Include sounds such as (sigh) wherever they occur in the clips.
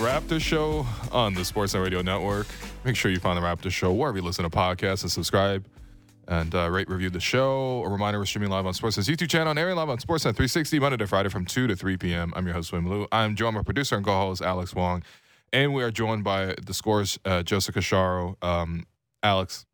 Raptor Show on the Sportsnet Radio Network. Make sure you find the Raptor Show wherever you listen to podcasts and subscribe and uh, rate, review the show. A reminder, we're streaming live on Sportsnet's YouTube channel and airing live on Sportsnet 360 Monday to Friday from 2 to 3 p.m. I'm your host, Will Lou. I'm joined by producer and co-host Alex Wong. And we are joined by the scores, uh, Joseph Casciaro. Um, Alex,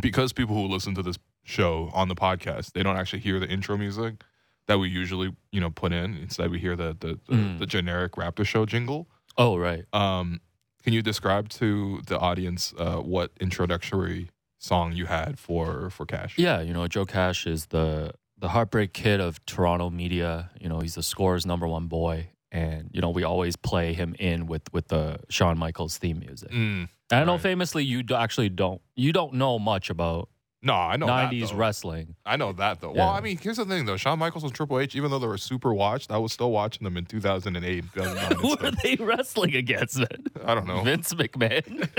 because people who listen to this show on the podcast, they don't actually hear the intro music that we usually, you know, put in. Instead, we hear the the, the, Mm. the generic Raptor Show jingle. Oh, right. Um, can you describe to the audience uh, what introductory song you had for for Cash? Yeah, you know, Joe Cash is the the heartbreak kid of Toronto media. You know, he's the score's number one boy, and you know we always play him in with with the Shawn Michaels theme music. Mm, And I know right. famously you actually don't you don't know much about no, I know that, '90s though. wrestling. I know that though. Yeah. Well, I mean, here's the thing though. Shawn Michaels and Triple H, even though they were super watched, I was still watching them in 2008, Who are they wrestling against? Man? I don't know. Vince McMahon. (laughs)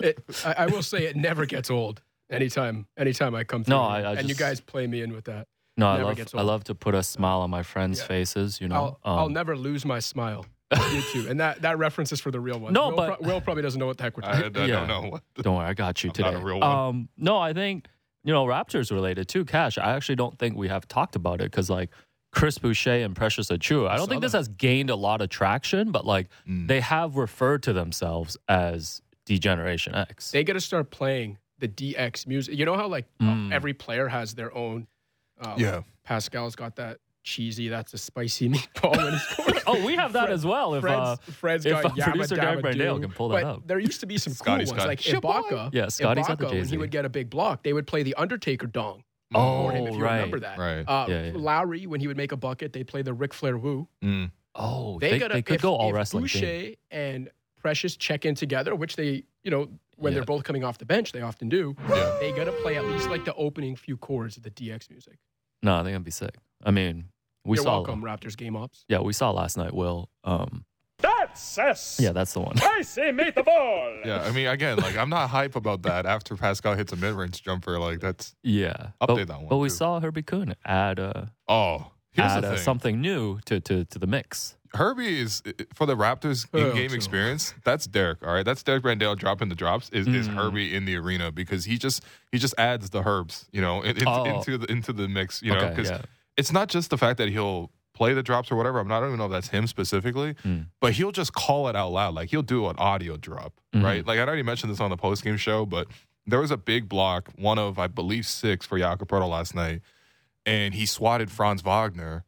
It, I, I will say it never gets old. Anytime, anytime I come through, No. I- I and you guys play me in with that. No, I Never love gets I love to put a smile on my friends' Yeah. faces. You know, I'll, I'll Um, never lose my smile. You too, and that that reference is for the real one. No, Will, but- Will probably doesn't know what the heck we're I, I talking. Yeah. don't know. Don't worry, I got you I'm today. not a real one. Um, no, I think you know Raptors related too. Cash. I actually don't think we have talked about it because like Chris Boucher and Precious Achiuwa. I don't saw think this that. has gained a lot of traction, but like Mm. they have referred to themselves as Degeneration X. They got to start playing the DX music. You know how like Mm. every player has their own. Uh, Yeah. Pascal's got that cheesy. That's a spicy (laughs) meatball when he scores. (laughs) oh, we have that Fred- as well. If Fred's, uh, Fred's if, got uh, Yabba producer Derek Dabba Brandale can pull that but up. There used to be some cool Scotty's ones like Ibaka. Yeah, Scotty's got the Ibaka, when he would get a big block, they would play the Undertaker dong Oh, for him. If you right. remember that, Right. Uh, Yeah, yeah. Lowry, when he would make a bucket, they'd play the Ric Flair woo. Mm. oh, They, they, gotta, they could if, go all if wrestling. Boucher theme. and Precious check in together, which they, you know, when Yeah. they're both coming off the bench, they often do. Yeah. They got to play at least like the opening few chords of the DX music. No, I think it'd be sick. I mean, we You're saw. welcome, Raptors game ops. Yeah, we saw last night. Will. Um, That's a yeah, that's the one. I say meet the ball. (laughs) Yeah. I mean, again, like I'm not hype about that. After Pascal hits a mid-range jumper, like that's Yeah, Update but, that one, But we too. saw Herbie Kuhn add uh, oh. Here's add the uh, something new to, to to the mix. Herbie is for the Raptors Oh, in-game so- experience. That's Derek. All right, that's Derek Brandale dropping the drops. Is, is Mm. Herbie in the arena because he just he just adds the herbs, you know, in, in- Oh. into the into the mix, you know, Okay, because yeah. It's not just the fact that he'll play the drops or whatever. I'm not I don't even know if that's him specifically, Mm. but he'll just call it out loud. Like he'll do an audio drop, Mhm. right? Like I already mentioned this on the post game show, but there was a big block, one of I believe six for Jakob last night, and he swatted Franz Wagner,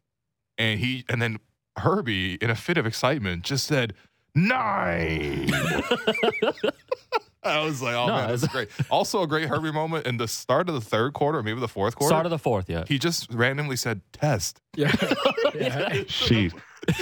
and he and then Herbie in a fit of excitement just said nine. (laughs) (laughs) I was like, oh No, man, that's great. Also, a great Herbie moment in the start of the third quarter, maybe the fourth quarter. Start of the fourth, yeah. he just randomly said test (laughs) Yeah. (laughs) yeah. Sheet.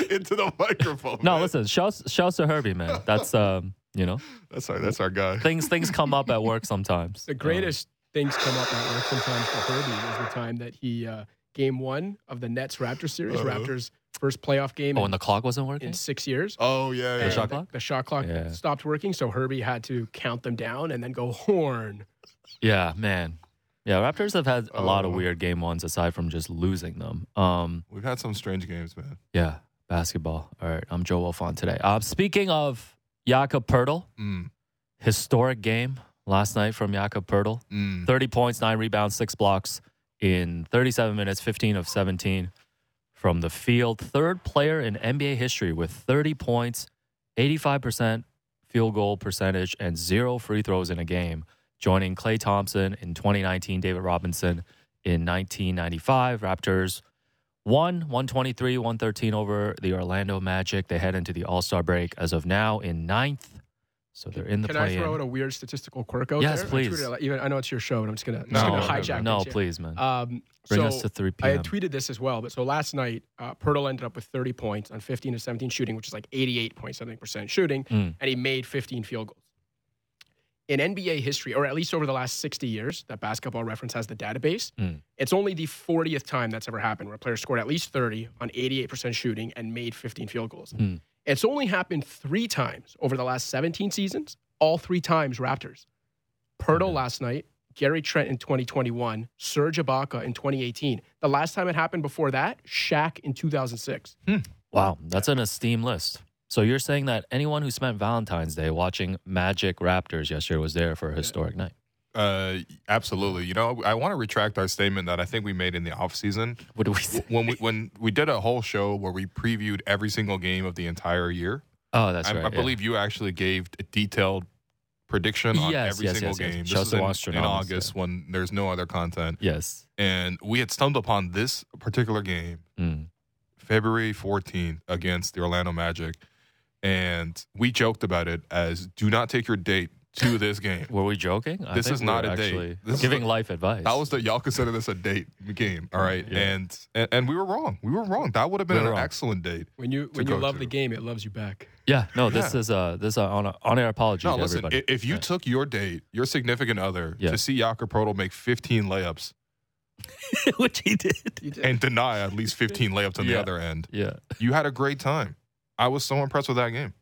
into the microphone. No, man. listen, shouts shouts to Herbie, man. That's um, you know, that's our that's our guy. things things come up at work sometimes. The greatest things come up at work sometimes for Herbie is the time that he, uh, game one of the Nets Raptors series, Uh-huh. Raptors first playoff game Oh, in, and the clock wasn't working. in six years. Oh yeah, yeah. And shot clock? The shot clock Yeah. stopped working, so Herbie had to count them down and then go horn. Yeah, man. Yeah, Raptors have had a lot of Oh. weird game ones aside from just losing them. Um, We've had some strange games, man. yeah, basketball. All right, I'm Joe Wolfon today. Uh, speaking of Jakob Poeltl, Mm, historic game last night from Jakob Poeltl. mm. 30 points, nine rebounds, six blocks in 37 minutes, 15 of 17 from the field. Third player in NBA history with 30 points, 85% field goal percentage, and zero free throws in a game, joining Klay Thompson in 2019, David Robinson in 1995. Raptors won 123 113 over the Orlando Magic. They head into the All Star break as of now in ninth. So they're in the Can I play throw out a weird statistical quirk out Yes, there? I please. it Even I know it's your show, and I'm just gonna, just No, gonna no, hijack. No, things please, man. Um, Bring so us to 3 I p.m. had tweeted this as well, but so last night, uh, Poeltl ended up with 30 points on 15 to 17 shooting, which is like 88 point something percent shooting, Mm. and he made 15 field goals. In NBA history, or at least over the last 60 years, that Basketball Reference has the database. Mm. It's only the 40th time that's ever happened where a player scored at least 30 on 88% shooting and made 15 field goals. Mm. It's only happened three times over the last 17 seasons. All three times Raptors. Poeltl Okay. last night, Gary Trent in 2021, Serge Ibaka in 2018. The last time it happened before that, Shaq in 2006. Hmm. Wow, that's an esteemed list. So you're saying that anyone who spent Valentine's Day watching Magic Raptors yesterday was there for a historic night? Uh, absolutely. You know, I want to retract our statement that I think we made in the off season What do we say? when we when we did a whole show where we previewed every single game of the entire year. Oh, that's I, right. I yeah. believe you actually gave a detailed prediction on Yes, every yes, single yes, game. This is in, in August when there's no other content, Yes. and we had stumbled upon this particular game Mm. February 14th against the Orlando Magic, and we joked about it as "Do not take your date to this game." Were we joking? I This think is we not were a date. actually This is giving a- life advice. That was the y'all consider this a date game, all right? Yeah. And, and and we were wrong. We were wrong. That would have been We an wrong. excellent date. When you when you love to. the game, it loves you back. yeah. No, this Yeah. is uh, uh, a this is a on on air apology No, to listen. everybody. If you Yeah. took your date, your significant other, Yeah. to see Jakob Poeltl make 15 layups (laughs) Which he did. You did. and deny at least 15 layups on the other end, Yeah. you had a great time. I was so impressed with that game.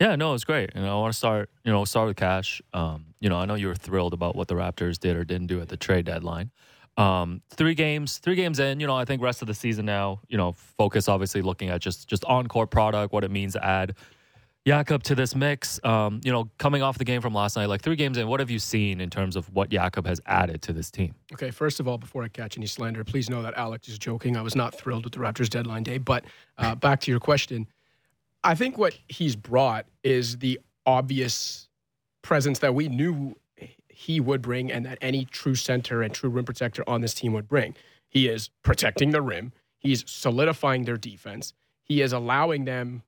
Yeah, no, it's great. And I want to start, you know, start with Cash. Um, you know, I know you were thrilled about what the Raptors did or didn't do at the trade deadline. Um, three games, three games in, you know, I think rest of the season now, you know, focus obviously looking at just just on court product, what it means to add Jakob to this mix. Um, you know, coming off the game from last night, like three games in, what have you seen in terms of what Jakob has added to this team? Okay, first of all, before I catch any slander, please know that Alex is joking. I was not thrilled with the Raptors deadline day. But uh, back to your question, I think what he's brought is the obvious presence that we knew he would bring and that any true center and true rim protector on this team would bring. He is protecting the rim, he's solidifying their defense, he is allowing them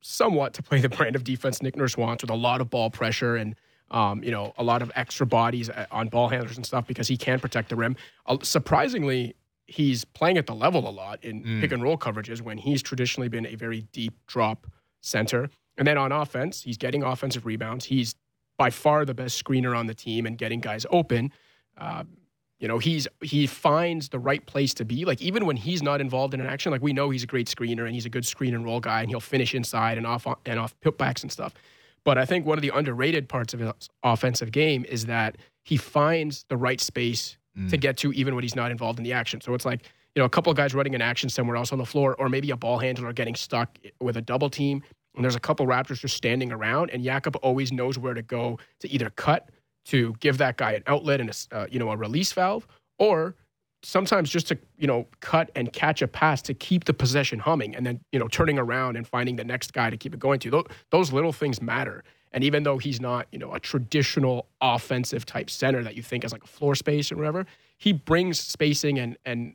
somewhat to play the brand of defense Nick Nurse wants with a lot of ball pressure and um, you know a lot of extra bodies uh, on ball handlers and stuff because he can protect the rim. Uh, surprisingly, he's playing at the level a lot in Mm. pick and roll coverages when he's traditionally been a very deep drop center. And then on offense, he's getting offensive rebounds. He's by far the best screener on the team and getting guys open. Uh, you know, he's he finds the right place to be. Like even when he's not involved in an action, like we know he's a great screener and he's a good screen and roll guy, and he'll finish inside and off and off putbacks and stuff. But I think one of the underrated parts of his offensive game is that he finds the right space to get to even when he's not involved in the action. So it's like you know a couple of guys running an action somewhere else on the floor, or maybe a ball handler getting stuck with a double team, and there's a couple Raptors just standing around, and Jakob always knows where to go to either cut to give that guy an outlet and a, uh, you know a release valve, or sometimes just to you know cut and catch a pass to keep the possession humming, and then you know turning around and finding the next guy to keep it going to. Those, those little things matter. And even though he's not you know a traditional offensive type center that you think as like a floor space or whatever, he brings spacing and and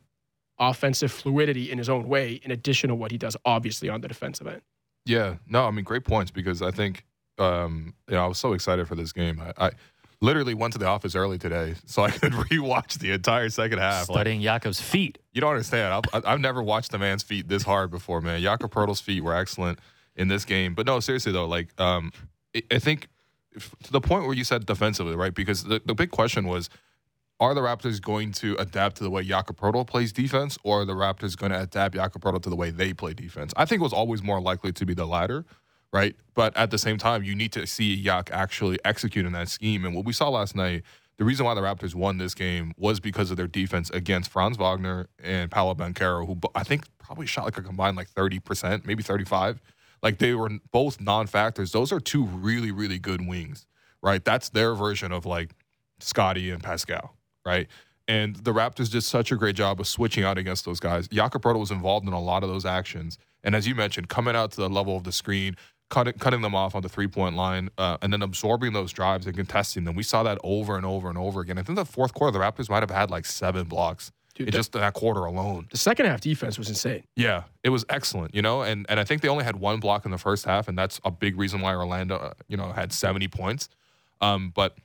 offensive fluidity in his own way, in addition to what he does obviously on the defensive end. Yeah, no, I mean, great points because I think, um, you know, I was so excited for this game. I, I literally went to the office early today so I could (laughs) rewatch the entire second half. Like, Studying Jakob's feet. you don't understand. I've, I've never watched a man's feet this hard before, man. Jakob Poeltl's feet were excellent in this game. But no, seriously though, like, um, I, think to the point where you said defensively, right? Because the, the big question was, are the Raptors going to adapt to the way Jakob plays defense, or are the Raptors going to adapt Jakob to the way they play defense? I think it was always more likely to be the latter, right? But at the same time, you need to see Yak actually execute in that scheme. And what we saw last night, the reason why the Raptors won this game was because of their defense against Franz Wagner and Paolo Banchero, who I think probably shot like a combined like 30%, maybe 35. Like they were both non-factors. Those are two really, really good wings, right? That's their version of like Scotty and Pascal, right? And the Raptors did such a great job of switching out against those guys. Jakob was involved in a lot of those actions. And as you mentioned, coming out to the level of the screen, cutting, cutting them off on the three point line, uh, and then absorbing those drives and contesting them. We saw that over and over and over again. I think the fourth quarter, the Raptors might have had like seven blocks Dude, the, just that quarter alone. the second half defense was insane. Yeah, it was excellent, you know, and and I think they only had one block in the first half, and that's a big reason why Orlando, uh, you know, had seventy points. Um, but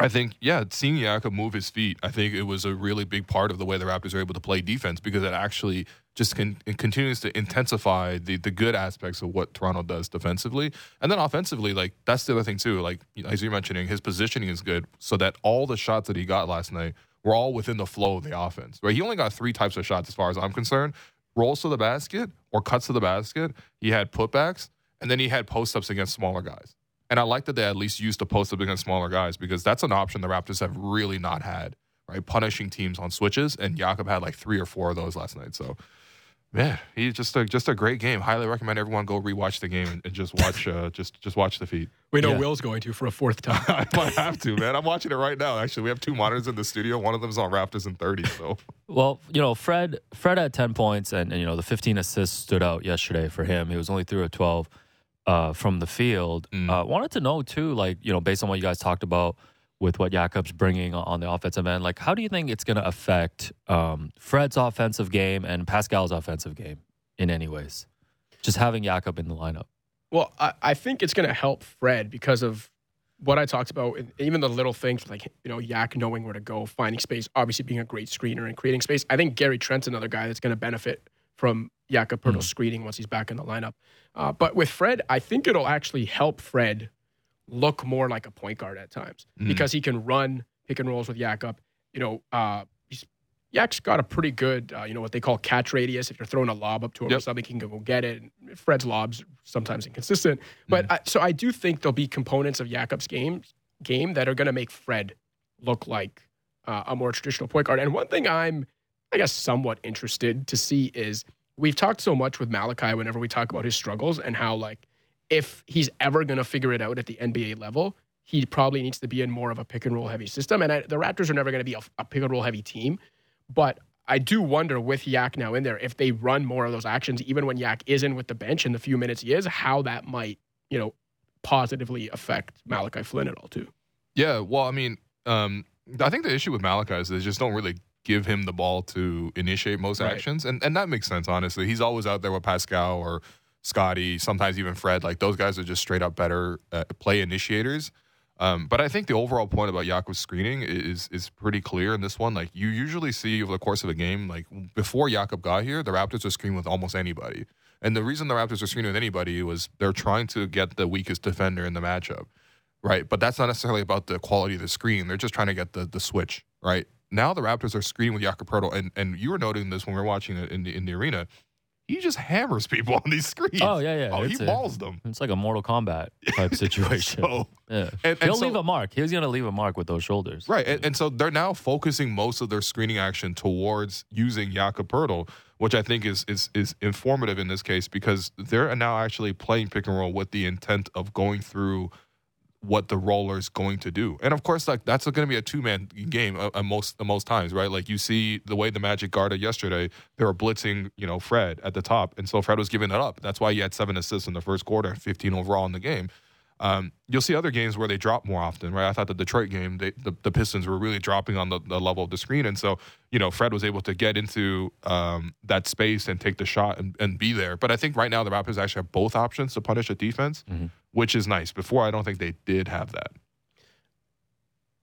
I think, yeah, seeing Jakob move his feet, I think it was a really big part of the way the Raptors are able to play defense because it actually just con- it continues to intensify the the good aspects of what Toronto does defensively, and then offensively, like that's the other thing too. Like as you're mentioning, his positioning is good, so that all the shots that he got last night were all within the flow of the offense. Right? He only got three types of shots, as far as I'm concerned: rolls to the basket or cuts to the basket. He had putbacks, and then he had post ups against smaller guys. And I like that they at least used the post up against smaller guys because that's an option the Raptors have really not had, right? Punishing teams on switches, and Jakob had like three or four of those last night. So Man, he's just a just a great game. Highly recommend everyone go rewatch the game and, and just watch uh, just just watch the feed. We know Yeah. Will's going to for a fourth time. (laughs) I might have to, man. I'm watching it right now. Actually, we have two monitors in the studio. One of them's on Raptors and 30. So Well, you know, Fred Fred had 10 points and, and you know, the 15 assists stood out yesterday for him. He was only through a 12 uh, from the field. Mm. Uh, wanted to know too, like, you know, based on what you guys talked about with what Jakob's bringing on the offensive end, like, how do you think it's going to affect um, Fred's offensive game and Pascal's offensive game in any ways? Just having Jakob in the lineup. Well, I, I think it's going to help Fred because of what I talked about, even the little things like you know Yak knowing where to go, finding space, obviously being a great screener and creating space. I think Gary Trent's another guy that's going to benefit from Jakob Poeltl's screening once he's back in the lineup. Uh, but with Fred, I think it'll actually help Fred look more like a point guard at times Mm. because he can run pick and rolls with Jakob. You know, uh, he's, Yak's got a pretty good, uh, you know, what they call catch radius. If you're throwing a lob up to him or something, he can go get it. And Fred's lobs sometimes inconsistent, but Mm. I, so I do think there'll be components of Jakob's game game that are going to make Fred look like uh, a more traditional point guard. And one thing I'm, I guess, somewhat interested to see is we've talked so much with Malachi whenever we talk about his struggles and how like if he's ever going to figure it out at the NBA level, he probably needs to be in more of a pick and roll heavy system. And I, the Raptors are never going to be a, a pick and roll heavy team, but I do wonder with Yak now in there if they run more of those actions, even when Yak is in with the bench in the few minutes he is, how that might you know positively affect Malachi Flynn at all too. yeah, well, I mean, um, I think the issue with Malachi is they just don't really give him the ball to initiate most Right. actions, and and that makes sense. Honestly, he's always out there with Pascal or Scotty, sometimes even Fred. Like those guys are just straight up better uh, play initiators. Um, but I think the overall point about Jakob's screening is is pretty clear in this one. Like you usually see over the course of a game, like before Jakob got here, the Raptors are screening with almost anybody. And the reason the Raptors are screening with anybody was they're trying to get the weakest defender in the matchup, right? But that's not necessarily about the quality of the screen. They're just trying to get the the switch, right? Now the Raptors are screening with Jakob Poeltl, and and you were noting this when we were watching it in the in the arena. He just hammers people (laughs) on these screens. Oh, yeah, yeah. Oh, he a- balls them. It's like a Mortal Kombat (laughs) type situation. So yeah. and- and He'll so- leave a mark. He's going to leave a mark with those shoulders. Right. And, and so they're now focusing most of their screening action towards using Jakob Poeltl, which I think is, is is informative in this case because they're now actually playing pick and roll with the intent of going through what the roller is going to do. And of course, like that's going to be a two man game uh, uh, most uh, most times, right? Like you see the way the Magic guarded yesterday, they were blitzing, you know, Fred at the top, and so Fred was giving it up. That's why he had seven assists in the first quarter, and 15 overall in the game. Um, you'll see other games where they drop more often, right? I thought the Detroit game, they, the, the Pistons were really dropping on the, the level of the screen. And so, you know, Fred was able to get into um, that space and take the shot and, and be there. But I think right now the Raptors actually have both options to punish a defense, Mhm. Which is nice. Before, I don't think they did have that.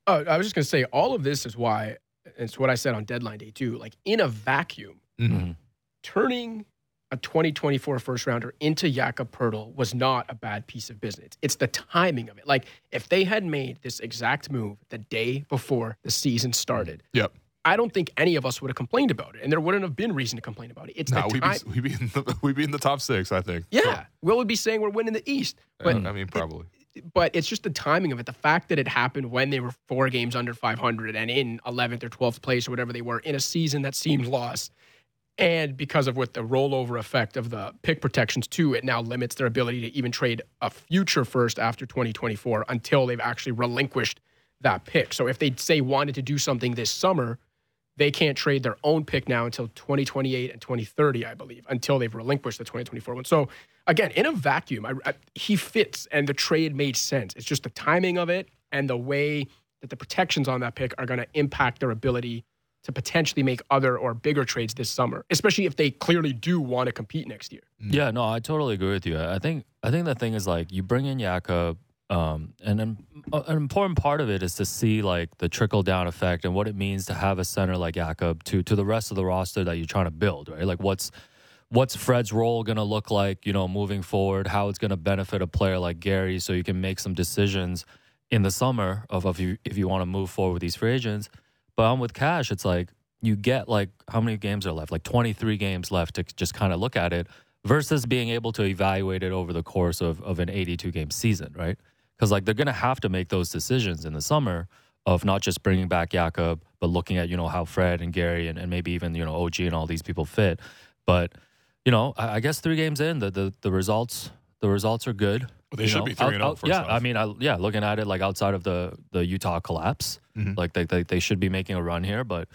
Oh, I was just going to say, all of this is why it's what I said on deadline day too. Like in a vacuum, Mhm. turning a 2024 first rounder into Jakob Poeltl was not a bad piece of business. It's the timing of it. Like if they had made this exact move the day before the season started, Yep. I don't think any of us would have complained about it, and there wouldn't have been reason to complain about it. It's No, we'd time. be, we'd, be in the, (laughs) we'd be in the top six, I think. yeah, Will would be saying we're winning the East, but Uh, I mean, probably. but it's just the timing of it. The fact that it happened when they were four games under 500 and in 11th or 12th place or whatever they were in a season that seemed lost. And because of what the rollover effect of the pick protections too, it now limits their ability to even trade a future first after 2024 until they've actually relinquished that pick. So if they say wanted to do something this summer, they can't trade their own pick now until 2028 and 2030, I believe, until they've relinquished the 2024 one. So again, in a vacuum, I, I, he fits and the trade made sense. It's just the timing of it and the way that the protections on that pick are going to impact their ability to potentially make other or bigger trades this summer, especially if they clearly do want to compete next year. Yeah, no, I totally agree with you. I think I think the thing is like you bring in Jakob, um, and then uh, an important part of it is to see like the trickle down effect and what it means to have a center like Jakob to to the rest of the roster that you're trying to build, right? Like what's what's Fred's role going to look like, you know, moving forward? How it's going to benefit a player like Gary, so you can make some decisions in the summer of if you if you want to move forward with these free agents. But on with Cash, it's like you get like how many games are left? Like 23 games left to just kind of look at it versus being able to evaluate it over the course of, of an 82 game season, right? Because like they're going to have to make those decisions in the summer of not just bringing back Jakob, but looking at, you know, how Fred and Gary and, and maybe even, you know, OG and all these people fit. But you know, I, I guess three games in, the, the the results the results are good. Well, they you should know. be 3 and Out- 0 out- first Yeah, off. I mean, I, yeah, looking at it like outside of the the Utah collapse, Mhm. like they, they they should be making a run here. But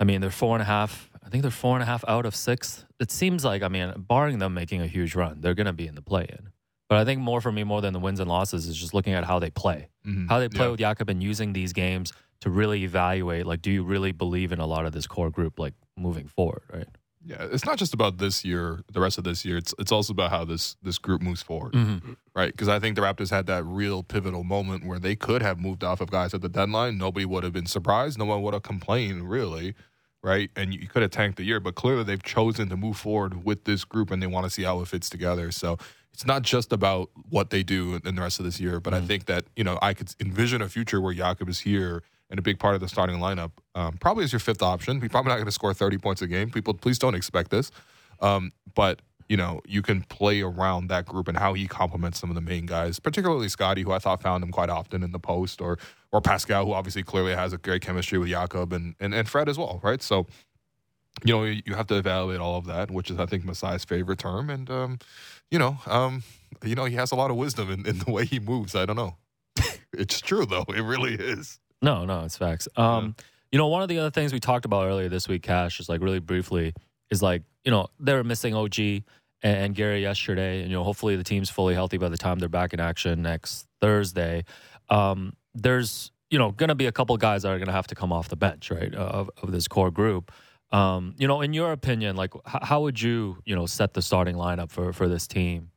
I mean, they're four and a half. I think they're four and a half out of six. It seems like I mean, barring them making a huge run, they're going to be in the play in. But I think more for me, more than the wins and losses, is just looking at how they play, Mhm. how they play Yeah. with Jakob, and using these games to really evaluate. Like, do you really believe in a lot of this core group, like moving forward, right? Yeah, it's not just about this year, the rest of this year. It's it's also about how this this group moves forward, Mm-hmm. right? Because I think the Raptors had that real pivotal moment where they could have moved off of guys at the deadline. Nobody would have been surprised. No one would have complained, really, right? And you could have tanked the year, but clearly they've chosen to move forward with this group, and they want to see how it fits together. So it's not just about what they do in the rest of this year, but I think that you know I could envision a future where Jakob is here and a big part of the starting lineup. Um, probably as your fifth option. He's probably not going to score 30 points a game. People, please don't expect this. Um, but you know, you can play around that group and how he complements some of the main guys, particularly Scotty, who I thought found him quite often in the post, or or Pascal, who obviously clearly has a great chemistry with Jakob and and, and Fred as well, right? So. You know, you you have to evaluate all of that, which is, I think, Masai's favorite term. And, um, you know, um, you know, he has a lot of wisdom in, in the way he moves. I don't know. (laughs) it's true, though. It really is. No, no, it's facts. Um, you know, one of the other things we talked about earlier this week, Cash, is like really briefly, is like you know they were missing OG and, and Gary yesterday, and you know hopefully the team's fully healthy by the time they're back in action next Thursday. Um, there's you know going to be a couple guys that are going to have to come off the bench, right, of, of this core group. Um, you know, in your opinion, like h- how would you you know set the starting lineup for for this team,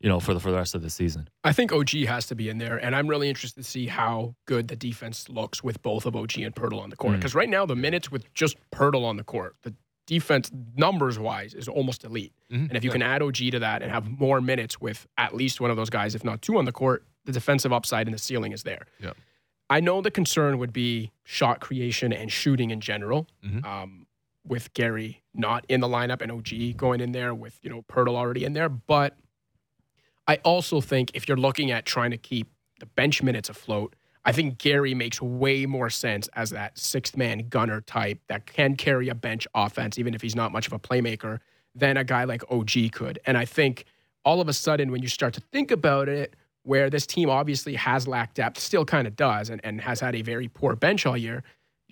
you know, for the for the rest of the season? I think OG has to be in there, and I'm really interested to see how good the defense looks with both of OG and Poeltl on the court. Mm. Because right now, the minutes with just Poeltl on the court, the defense numbers wise is almost elite. Mhm. And if you can add OG to that and have more minutes with at least one of those guys, if not two on the court, the defensive upside and the ceiling is there. Yeah. I know the concern would be shot creation and shooting in general. Mhm. Um, with Gary not in the lineup and OG going in there with you know Poeltl already in there, but I also think if you're looking at trying to keep the bench minutes afloat, I think Gary makes way more sense as that sixth man gunner type that can carry a bench offense, even if he's not much of a playmaker, than a guy like OG could. And I think all of a sudden, when you start to think about it, where this team obviously has lacked depth, still kind of does, and, and has had a very poor bench all year,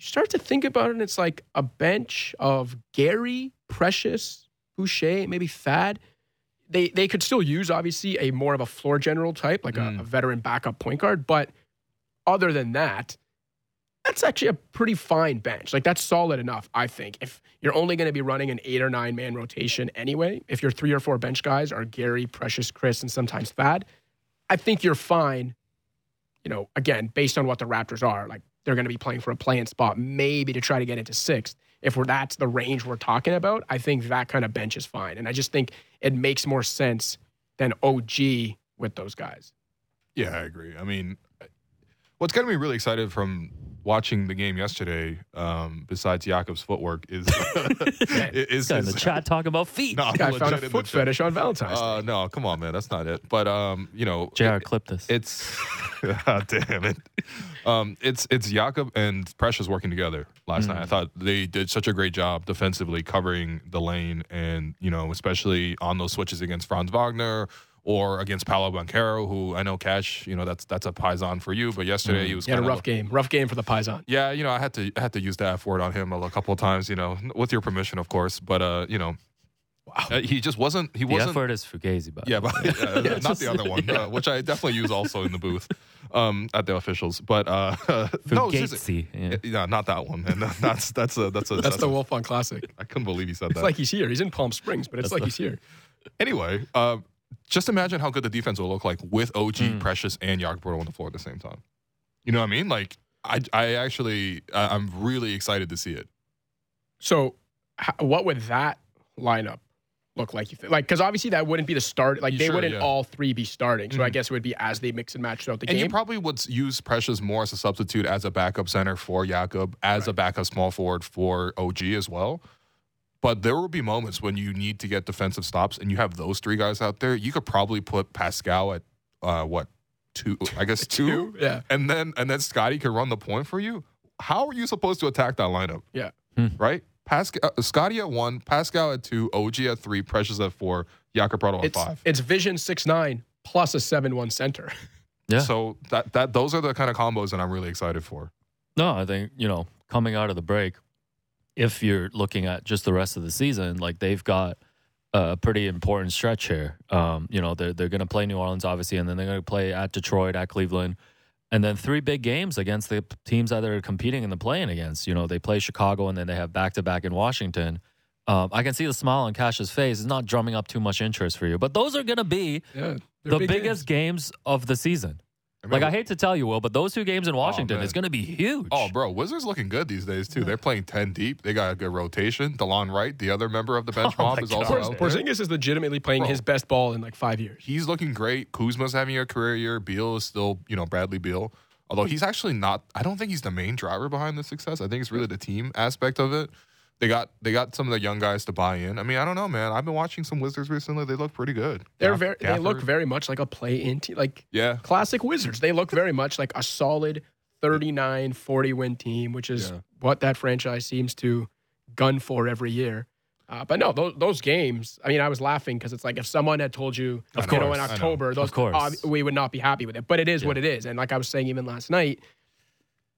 you start to think about it, and it's like a bench of Gary, Precious, Boucher, maybe Thad they they could still use obviously a more of a floor general type, like Mm. a, a veteran backup point guard. But other than that, that's actually a pretty fine bench. Like that's solid enough, I think. If you're only going to be running an eight or nine man rotation anyway, if your three or four bench guys are Gary, Precious, Chris, and sometimes Thad, I think you're fine. You know, again, based on what the Raptors are, like they're going to be playing for a play-in spot, maybe to try to get into sixth. If we're that's the range we're talking about, I think that kind of bench is fine. And I just think it makes more sense than OG with those guys. Yeah, I agree. I mean, what's getting me really excited from watching the game yesterday, um, besides Jakob's footwork, is (laughs) (laughs) is, Guy in the chat talking about feet. No, I'm Guy found a legit in the foot fetish on Valentine's Uh, no, come on, man, that's not it. But um, you know, Jr. it- clip this. it's God (laughs) damn it. Um, it's it's Jakob and Precious working together last night. I thought they did such a great job defensively covering the lane, and you know, especially on those switches against Franz Wagner or against Paolo Banchero, who I know Cash, you know, that's that's a paisan for you. But yesterday he was he had a rough of game. Rough game for the Paisan. yeah, you know, I had to I had to use that F word on him a, a couple of times, you know, with your permission, of course. But uh, you know, uh, he just wasn't he the wasn't effort is fugazi, but yeah, but uh, (laughs) not just- the other one, (laughs) uh, which I definitely use also in the booth um, at the officials. But uh, (laughs) no, seriously. Yeah. yeah, not that one. And that's that's a that's a That's the a- Wolf on Classic. I couldn't believe he said It's that. like he's here. He's in Palm Springs, but it's That's like the- he's here. anyway, uh, just imagine how good the defense will look like with OG, Mm. Precious, and Jakob on the floor at the same time. You know what I mean? Like, I I actually I, I'm really excited to see it. So, what would that lineup look like? You think? Like, because obviously that wouldn't be the start. Like, they Sure, wouldn't yeah. all three be starting. So I Mhm. guess it would be as they mix and match throughout the And you game. probably would use Precious more as a substitute as a backup center for Jakob, as a backup small forward for OG as well. But there will be moments when you need to get defensive stops, and you have those three guys out there. You could probably put Pascal at uh, what two? I guess (laughs) two, yeah. and then and then Scotty could run the point for you. How are you supposed to attack that lineup? Yeah. Hmm. Right. Pascal, uh, Scotty at one, Pascal at two, OG at three, Precious at four, Jakob Poeltl at It's five. it's Vision six nine plus a seven one center. (laughs) Yeah. So that that those are the kind of combos that I'm really excited for. No, I think, you know, coming out of the break, if you're looking at just the rest of the season, like they've got a pretty important stretch here. Um, you know, they're, they're going to play New Orleans, obviously, and then they're going to play at Detroit, at Cleveland, and then three big games against the teams that they're competing in the playing against. You know, they play Chicago and then they have back to back in Washington. Um, I can see the smile on Cash's face. It's not drumming up too much interest for you, but those are going to be Yeah, the biggest games of the season. Like I hate to tell you, Will, but those two games in Washington man. is going to be huge. Oh, bro, Wizards looking good these days too. They're playing ten deep. They got a good rotation. Delon Wright, the other member of the bench (laughs) Oh mob, is God. also Porz- out there. Porzingis is legitimately playing Bro. his best ball in like five years. He's looking great. Kuzma's having a career year. Beal is still, you know, Bradley Beal. Although he's actually not. I don't think he's the main driver behind the success. I think it's really the team aspect of it. They got they got some of the young guys to buy in. I mean, I don't know, man. I've been watching some Wizards recently. They look pretty good. They're Gaff- very. They look very much like a play-in team, like Yeah. classic Wizards. They look very much like a solid 39, 40 win team, which is Yeah. what that franchise seems to gun for every year. Uh, but no, those, those games. I mean, I was laughing because it's like if someone had told you, Of you know, course, in know. October, those Of course. uh, we would not be happy with it. But it is what it is. And like I was saying even last night,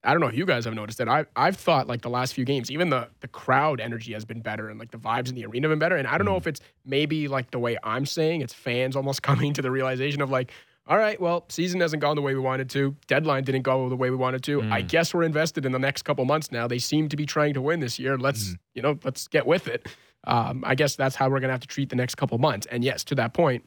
I don't know if you guys have noticed it. I I've thought like the last few games, even the the crowd energy has been better and like the vibes in the arena have been better. And I don't Mm. know if it's maybe like the way I'm saying, it's fans almost (laughs) coming to the realization of like, all right, well, season hasn't gone the way we wanted to. Deadline didn't go the way we wanted to. I guess we're invested in the next couple months now. They seem to be trying to win this year. Let's Mm. you know, let's get with it. Um, I guess that's how we're gonna have to treat the next couple months. And yes, to that point,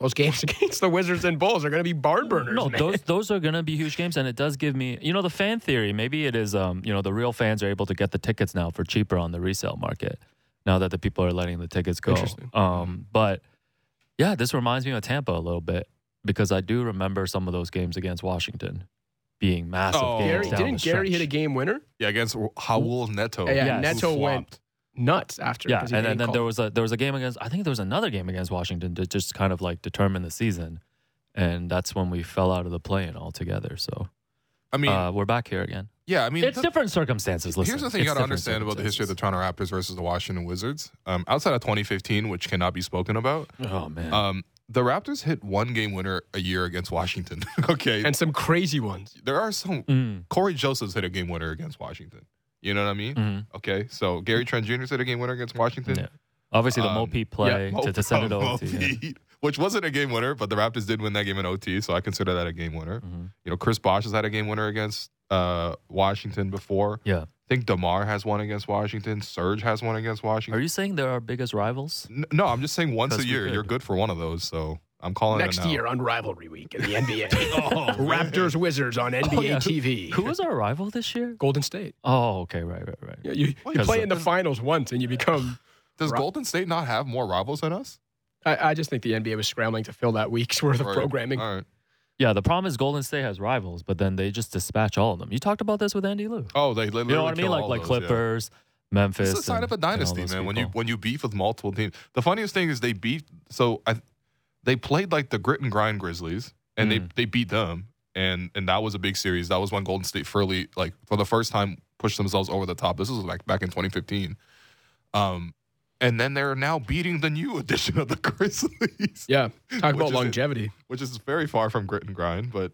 those games (laughs) against the Wizards and Bulls are gonna be barn burners. No, man. those those are going to be huge games, and it does give me, you know, the fan theory. Maybe it is, um, you know, the real fans are able to get the tickets now for cheaper on the resale market. Now that the people are letting the tickets go. Um, but yeah, this reminds me of Tampa a little bit because I do remember some of those games against Washington being massive Oh. games. Gary, down didn't the Gary hit a game winner? Yeah, against Raul Neto. Yeah, Yes. Neto Who went flopped. Nuts after. Yeah, 'cause he and then, didn't then call. there was a there was a game against I think there was another game against Washington to just kind of like determine the season, and that's when we fell out of the play-in altogether. So I mean, uh, we're back here again. yeah, I mean, It's the- different circumstances. Listen, Here's the thing you It's got to understand about the history of the Toronto Raptors versus the Washington Wizards. Um, outside of 2015, which cannot be spoken about. Oh man, um, the Raptors hit one game winner a year against Washington. (laughs) okay, and some crazy ones. there are some. Mm, Cory Joseph's hit a game winner against Washington. You know what I mean? mhm. Okay, so Gary Trent Jr. said a game winner against Washington. Yeah. Obviously, the Um, Mo Pete play Mo- to, to send it over. to you. (laughs) Which wasn't a game winner, but the Raptors did win that game in OT, so I consider that a game winner. Mhm. You know, Chris Bosh has had a game winner against uh, Washington before. Yeah. I think Demar has one against Washington. Serge has one against Washington. Are you saying they're our biggest rivals? N- No, I'm just saying once a year, you're good for one of those. So I'm calling Next it now. year on Rivalry Week in the (laughs) NBA. Oh. Raptors Wizards on oh, NBA yeah. TV. Who was our rival this year? Golden State. Oh, okay, right, right, right. Yeah, you, you play of- in the finals once and you become. (sighs) Does Right. Golden State not have more rivals than us? I, I just think the NBA was scrambling to fill that week's worth of programming. All right. Yeah, the problem is Golden State has rivals, but then they just dispatch all of them. You talked about this with Andy Lou. Oh, they literally You know what I mean? Like like those, yeah. Clippers, Memphis. It's a sign and- of a dynasty, those man. When you when you beef with multiple teams, the funniest thing is they beat. So I, they played like the grit and grind Grizzlies, and Mm. they they beat them, and and that was a big series. That was when Golden State fairly like for the first time pushed themselves over the top. This was like back in 2015. Um, and then they're now beating the new edition of the (laughs) Grizzlies, Yeah, talk Which about is longevity. which is very far from grit and grind, but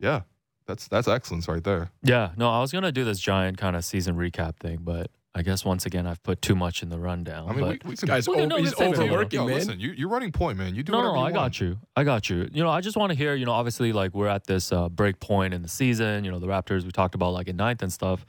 yeah, that's that's excellence right there. Yeah, no, I was gonna do this giant kind of season recap thing, but I guess once again I've put too much in the rundown. I mean, but we, we Guy's Well, o- no, he's listen, man. overworking, Yo, man. listen, you, you're running point, man. You do no, whatever no, you I want. got you. I got you. You know, I just want to hear. You know, obviously, like we're at this uh, break point in the season. You know, the Raptors we talked about like in ninth and stuff.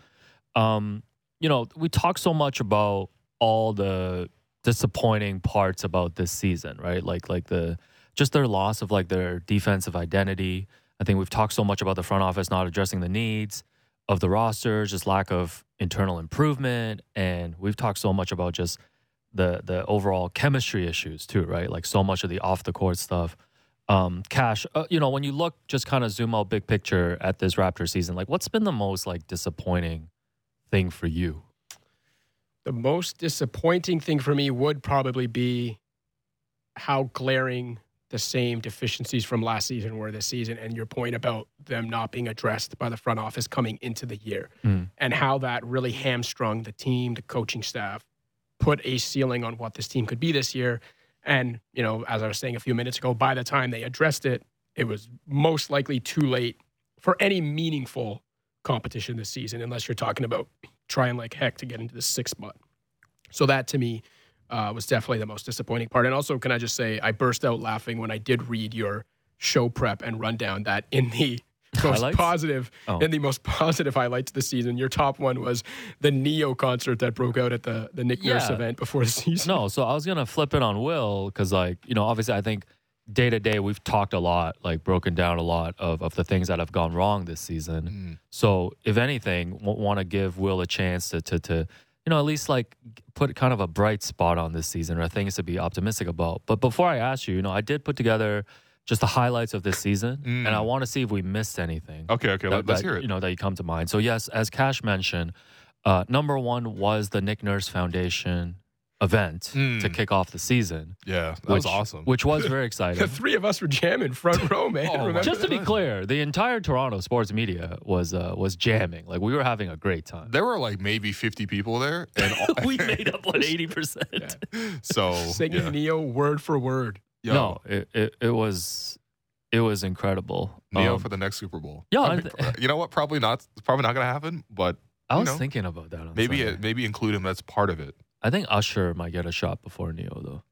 Um, you know, we talk so much about all the disappointing parts about this season, right? Like, like the just their loss of like their defensive identity. I think we've talked so much about the front office not addressing the needs of the roster, just lack of internal improvement, and we've talked so much about just the the overall chemistry issues too, right? Like so much of the off the court stuff. Um, Cash, uh, you know, when you look, just kind of zoom out big picture at this Raptor season, like what's been the most like disappointing thing for you? The most disappointing thing for me would probably be how glaring the same deficiencies from last season were this season, and your point about them not being addressed by the front office coming into the year, Mm. and how that really hamstrung the team, the coaching staff, put a ceiling on what this team could be this year. And you know, as I was saying a few minutes ago, by the time they addressed it, it was most likely too late for any meaningful competition this season, unless you're talking about trying like heck to get into the sixth spot. So that to me uh, was definitely the most disappointing part. And also, can I just say, I burst out laughing when I did read your show prep and rundown that in the (laughs) most Highlights? positive, Oh. in the most (laughs) positive highlights of the season, your top one was the Ne-Yo concert that broke out at the the Nick Nurse event before the season. No, so I was gonna flip it on Will because, like, you know, obviously, I think day to day we've talked a lot, like, broken down a lot of of the things that have gone wrong this season. Mm. So, if anything, w- want to give Will a chance to to to you know at least like put kind of a bright spot on this season or things to be optimistic about. But before I ask you, you know, I did put together just the highlights of this season, Mm. and I want to see if we missed anything Okay, okay, that, let, us that, hear it. You know that you come to mind. So yes, as Cash mentioned, uh, number one was the Nick Nurse Foundation event Mm. to kick off the season, yeah, that which was awesome. Which was very (laughs) exciting. The three of us were jamming front row, (laughs) man. Oh, Just to be clear, the entire Toronto sports media was uh, was jamming. Like we were having a great time. there were like maybe 50 people there, and (laughs) all, we made up on eighty percent. so singing yeah. Ne-Yo word for word. Yo, No, it, it it was it was incredible. Ne-Yo Um, for the next Super Bowl. yeah, I I mean, th- you know what? Probably not. It's probably not going to happen. But I was know, thinking about that. On maybe it, maybe include him as part of it. I think Usher might get a shot before Ne-Yo though.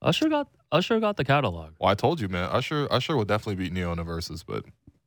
Usher got Usher got the catalog. Well, I told you, man. Usher Usher would definitely beat Ne-Yo in the verses, but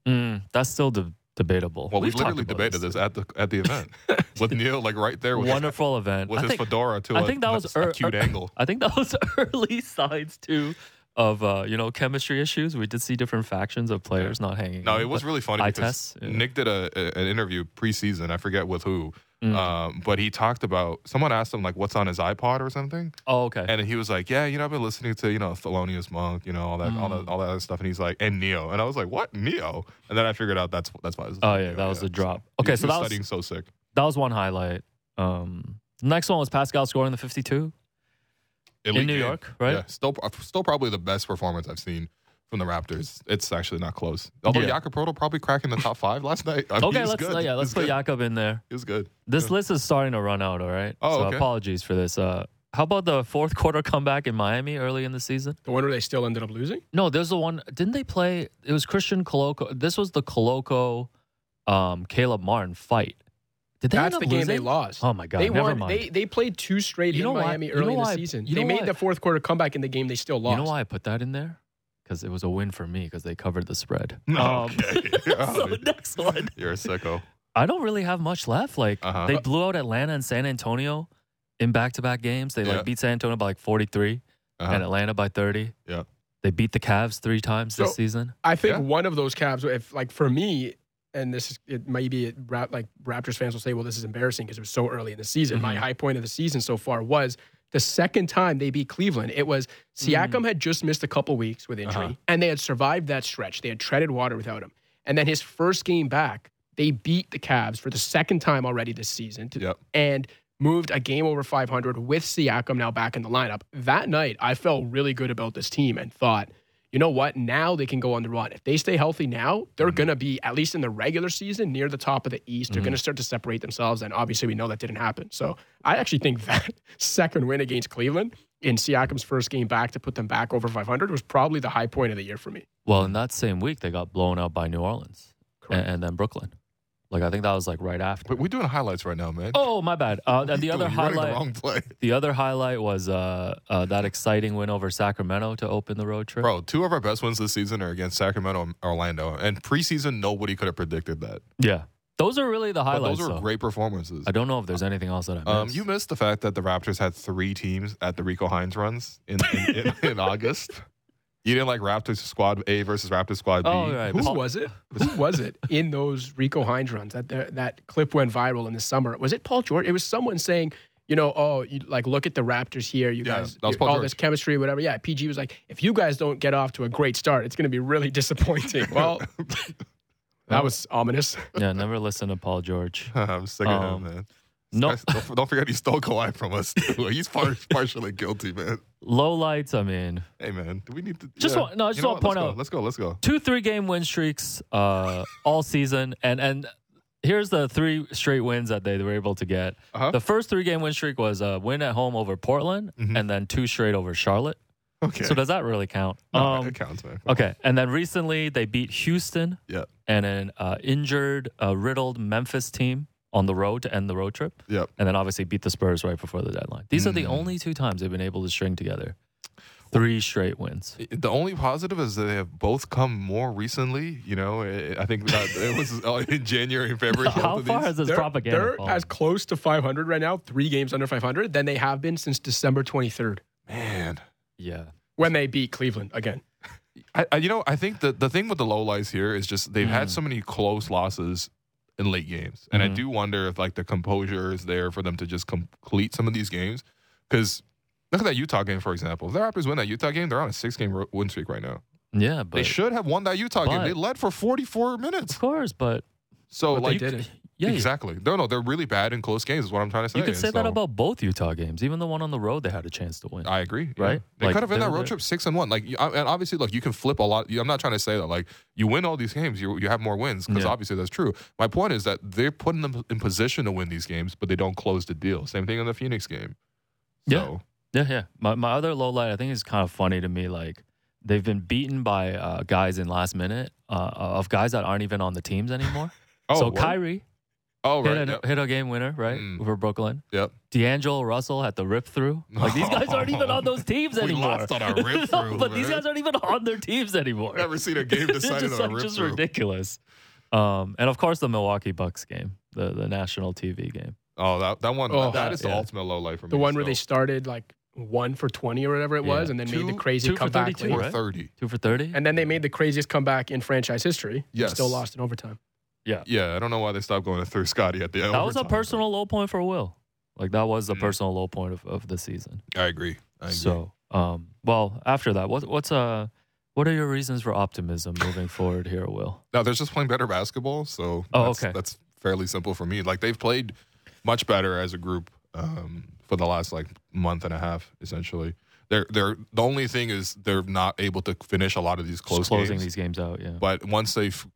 Mm, that's still de- debatable. well, we We've talked literally debated this at the at the event (laughs) with Ne-Yo like right there with Wonderful event. with I his think, fedora to I a, think that was a ear- cute ear- angle. I think that was (laughs) early signs too of uh, you know chemistry issues. We did see different factions of players not hanging. No, out, it was really funny because tests, yeah. Nick did a, a an interview preseason. I forget with who, Mm. um, but he talked about someone asked him like what's on his iPod or something, oh, okay. and he was like, "Yeah, you know, I've been listening to you know Thelonious Monk, you know, all that, all Mm. that, all that other stuff." And he's like, "And Ne-Yo," and I was like, "What Ne-Yo?" And then I figured out that's that's why. It was Oh, yeah, Ne-Yo, that was the drop. Okay, he so that was- studying so sick. that was one highlight. Um, next one was Pascal scoring the 52 in New game. York, right? Yeah, still still probably the best performance I've seen from the Raptors. It's actually not close. Although Yeah. Jakob Poeltl probably cracking the top five last night. I mean, Okay, let's good. yeah, let's put good. Jakob in there. He was good. This Yeah. list is starting to run out. All right. Oh, so okay. apologies for this. Uh, how about the fourth quarter comeback in Miami early in the season? The one where they still ended up losing. No, there's the one. Didn't they play? It was Christian Koloko. This was the Koloko, um, Caleb Martin fight. Did they That's end the up game losing? they lost. Oh my god! they never won. mind. They they played two straight You in know why- Miami you early know in the why- season. you they know made why- the fourth quarter comeback in the game they still lost. you know why I put that in there? Because it was a win for me because they covered the spread. (laughs) Okay. Um, (laughs) so next one. You're a sicko. I don't really have much left. Like Uh-huh. they blew out Atlanta and San Antonio in back-to-back games. They Yeah. like beat San Antonio by like 43 Uh-huh. and Atlanta by 30. Yeah. They beat the Cavs three times this season. I think Yeah. one of those Cavs, if like for me, and this is it might be it, Ra- like Raptors fans will say, well, this is embarrassing because it was so early in the season. My Mhm. high point of the season so far was the second time they beat Cleveland. It was Siakam had just missed a couple weeks with injury, Uh-huh. and they had survived that stretch. They had treaded water without him, and then his first game back, they beat the Cavs for the second time already this season. to- Yep. and moved a game over 500 with Siakam now back in the lineup. That night, I felt really good about this team and thought, you know what? Now they can go on the run. If they stay healthy now, they're Mm-hmm. going to be, at least in the regular season, near the top of the East. They're Mm-hmm. going to start to separate themselves. And obviously, we know that didn't happen. So I actually think (laughs) that second win against Cleveland in Siakam's first game back to put them back over 500 was probably the high point of the year for me. Well, in that same week, they got blown out by New Orleans and, and then Brooklyn. Like I think that was like right after. But We're doing highlights right now, man. Oh, my bad. Uh, and the other highlight, the (laughs) the other highlight was uh, uh, that exciting win over Sacramento to open the road trip. bro. Two of our best wins this season are against Sacramento and Orlando, and preseason nobody could have predicted that. Yeah, those are really the But highlights. those were great performances. I don't know if there's anything else that I missed. Um, you missed the fact that the Raptors had three teams at the Rico Hines runs in in, in, in (laughs) August. You didn't like Raptors Squad A versus Raptors Squad B. Oh, right. Who Paul- was it? (laughs) Who was it in those Rico Hines runs? That that clip went viral in the summer. Was it Paul George? It was someone saying, you know, oh, you, like look at the Raptors here. You Yeah, guys, that was Paul all George. this chemistry, whatever. Yeah, PG was like, if you guys don't get off to a great start, it's going to be really (laughs) disappointing. Well, (laughs) that was ominous. yeah, never listen to Paul George. I'm sick of Um, him, man. No. Guys, Don't, don't forget he stole Kawhi from us. too. (laughs) He's par- (laughs) partially guilty, man. Low lights. I mean, Hey, man. Do we need to Just yeah. want- no, I just You know want to point Let's go, out- Let's go. Let's go. two three game win streaks uh, all season, and and here's the three straight wins that they were able to get. Uh-huh. The first three game win streak was a win at home over Portland, Mhm. and then two straight over Charlotte. Okay. So does that really count? No, Um, it counts, man. okay, and then recently they beat Houston Yeah. and an uh, injured, uh, riddled Memphis team on the road to end the road trip, Yep. and then obviously beat the Spurs right before the deadline. These are the Mm. only two times they've been able to string together three straight wins. The only positive is that they have both come more recently. You know, I I think that (laughs) it was uh, in January and February. How of far these. has this They're, propaganda they're fallen? as close to 500 right now, three games under 500, than they have been since December 23rd Man. yeah. when they beat Cleveland again. I, I, you know, I think the the thing with the low lights here is just they've had Mm. so many close losses in late games, and I Mhm. do wonder if like the composure is there for them to just complete some of these games. Because look at that Utah game, for example. If the Raptors win that Utah game, they're on a six game win streak right now. Yeah, but they should have won that Utah game. They led for forty four minutes. of course, but So But like. Yeah, exactly. No, no, they're really bad in close games. Is what I'm trying to say. You could say And that about both Utah games. Even the one on the road, they had a chance to win. I agree. yeah. Right? They Like, could have been that road trip six and one. Like, you- and obviously, look, you can flip a lot. I'm not trying to say that like you win all these games, you you have more wins because Yeah. obviously that's true. My point is that they're putting them in position to win these games, but they don't close the deal. Same thing in the Phoenix game. Yeah. Yeah, yeah. My my other low light, I think, is kind of funny to me. Like they've been beaten by uh, guys in last minute uh, of guys that aren't even on the teams anymore. (laughs) oh, so what? Kyrie Oh, hit, right. a, Yep. hit a game winner, right, Mm. for Brooklyn. yep. D'Angelo Russell had the rip through. Like these guys aren't even on those teams (laughs) We anymore. lost on our (laughs) rip through, but these guys aren't even on their teams anymore. Never seen a game (laughs) it's decided just, on a like, rip just through. ridiculous. Um, and of course, the Milwaukee Bucks game, the the national TV game. Oh, that that one. Oh, that is the yeah. ultimate low light for me. The one where they started like one for 20 or whatever it was, Yeah. and then Two- made the crazy two for 32, right? thirty. Two for thirty. And then they made the craziest comeback in franchise history. Yes. Still lost in overtime. Yeah, Yeah, I don't know why they stopped going through Scotty at the end. that was a personal low point for Will. Like that was the Mm. personal low point of, of the season. I agree. I agree. So, um, well, after that, what what's uh, what are your reasons for optimism moving (laughs) forward here, Will? No, they're just playing better basketball. So Oh, that's, okay. that's fairly simple for me. Like they've played much better as a group um, for the last like month and a half, essentially. They're they're the only thing is they're not able to finish a lot of these Just close closing games. these games out. Yeah. But once they've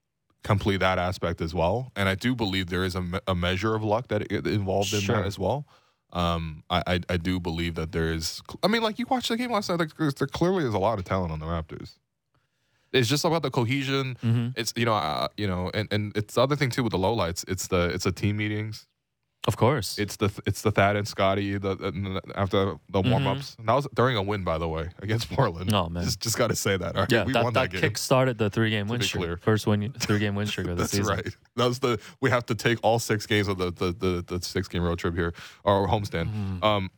complete that aspect as well, and I do believe there is a, a measure of luck that involved in Sure. that as well. Um, I, I I do believe that there is. I mean, like you watched the game last night. Like, there clearly is a lot of talent on the Raptors. It's just about the cohesion hmm it's you know uh, you know and, and it's the other thing too with the lowlights it's the it's the team meetings Of course. it's the it's the Thad and Scotty the, the after the warm ups that was during a win by the way against Portland Mm-hmm. Oh, man. just just got to say that right yeah, we that, won that, that, game kick started the three game win streak. clear. First win three game win (laughs) streak of the that's season. That's right that was the we have to take all six games of the the the, the six game road trip here or homestand Mhm. um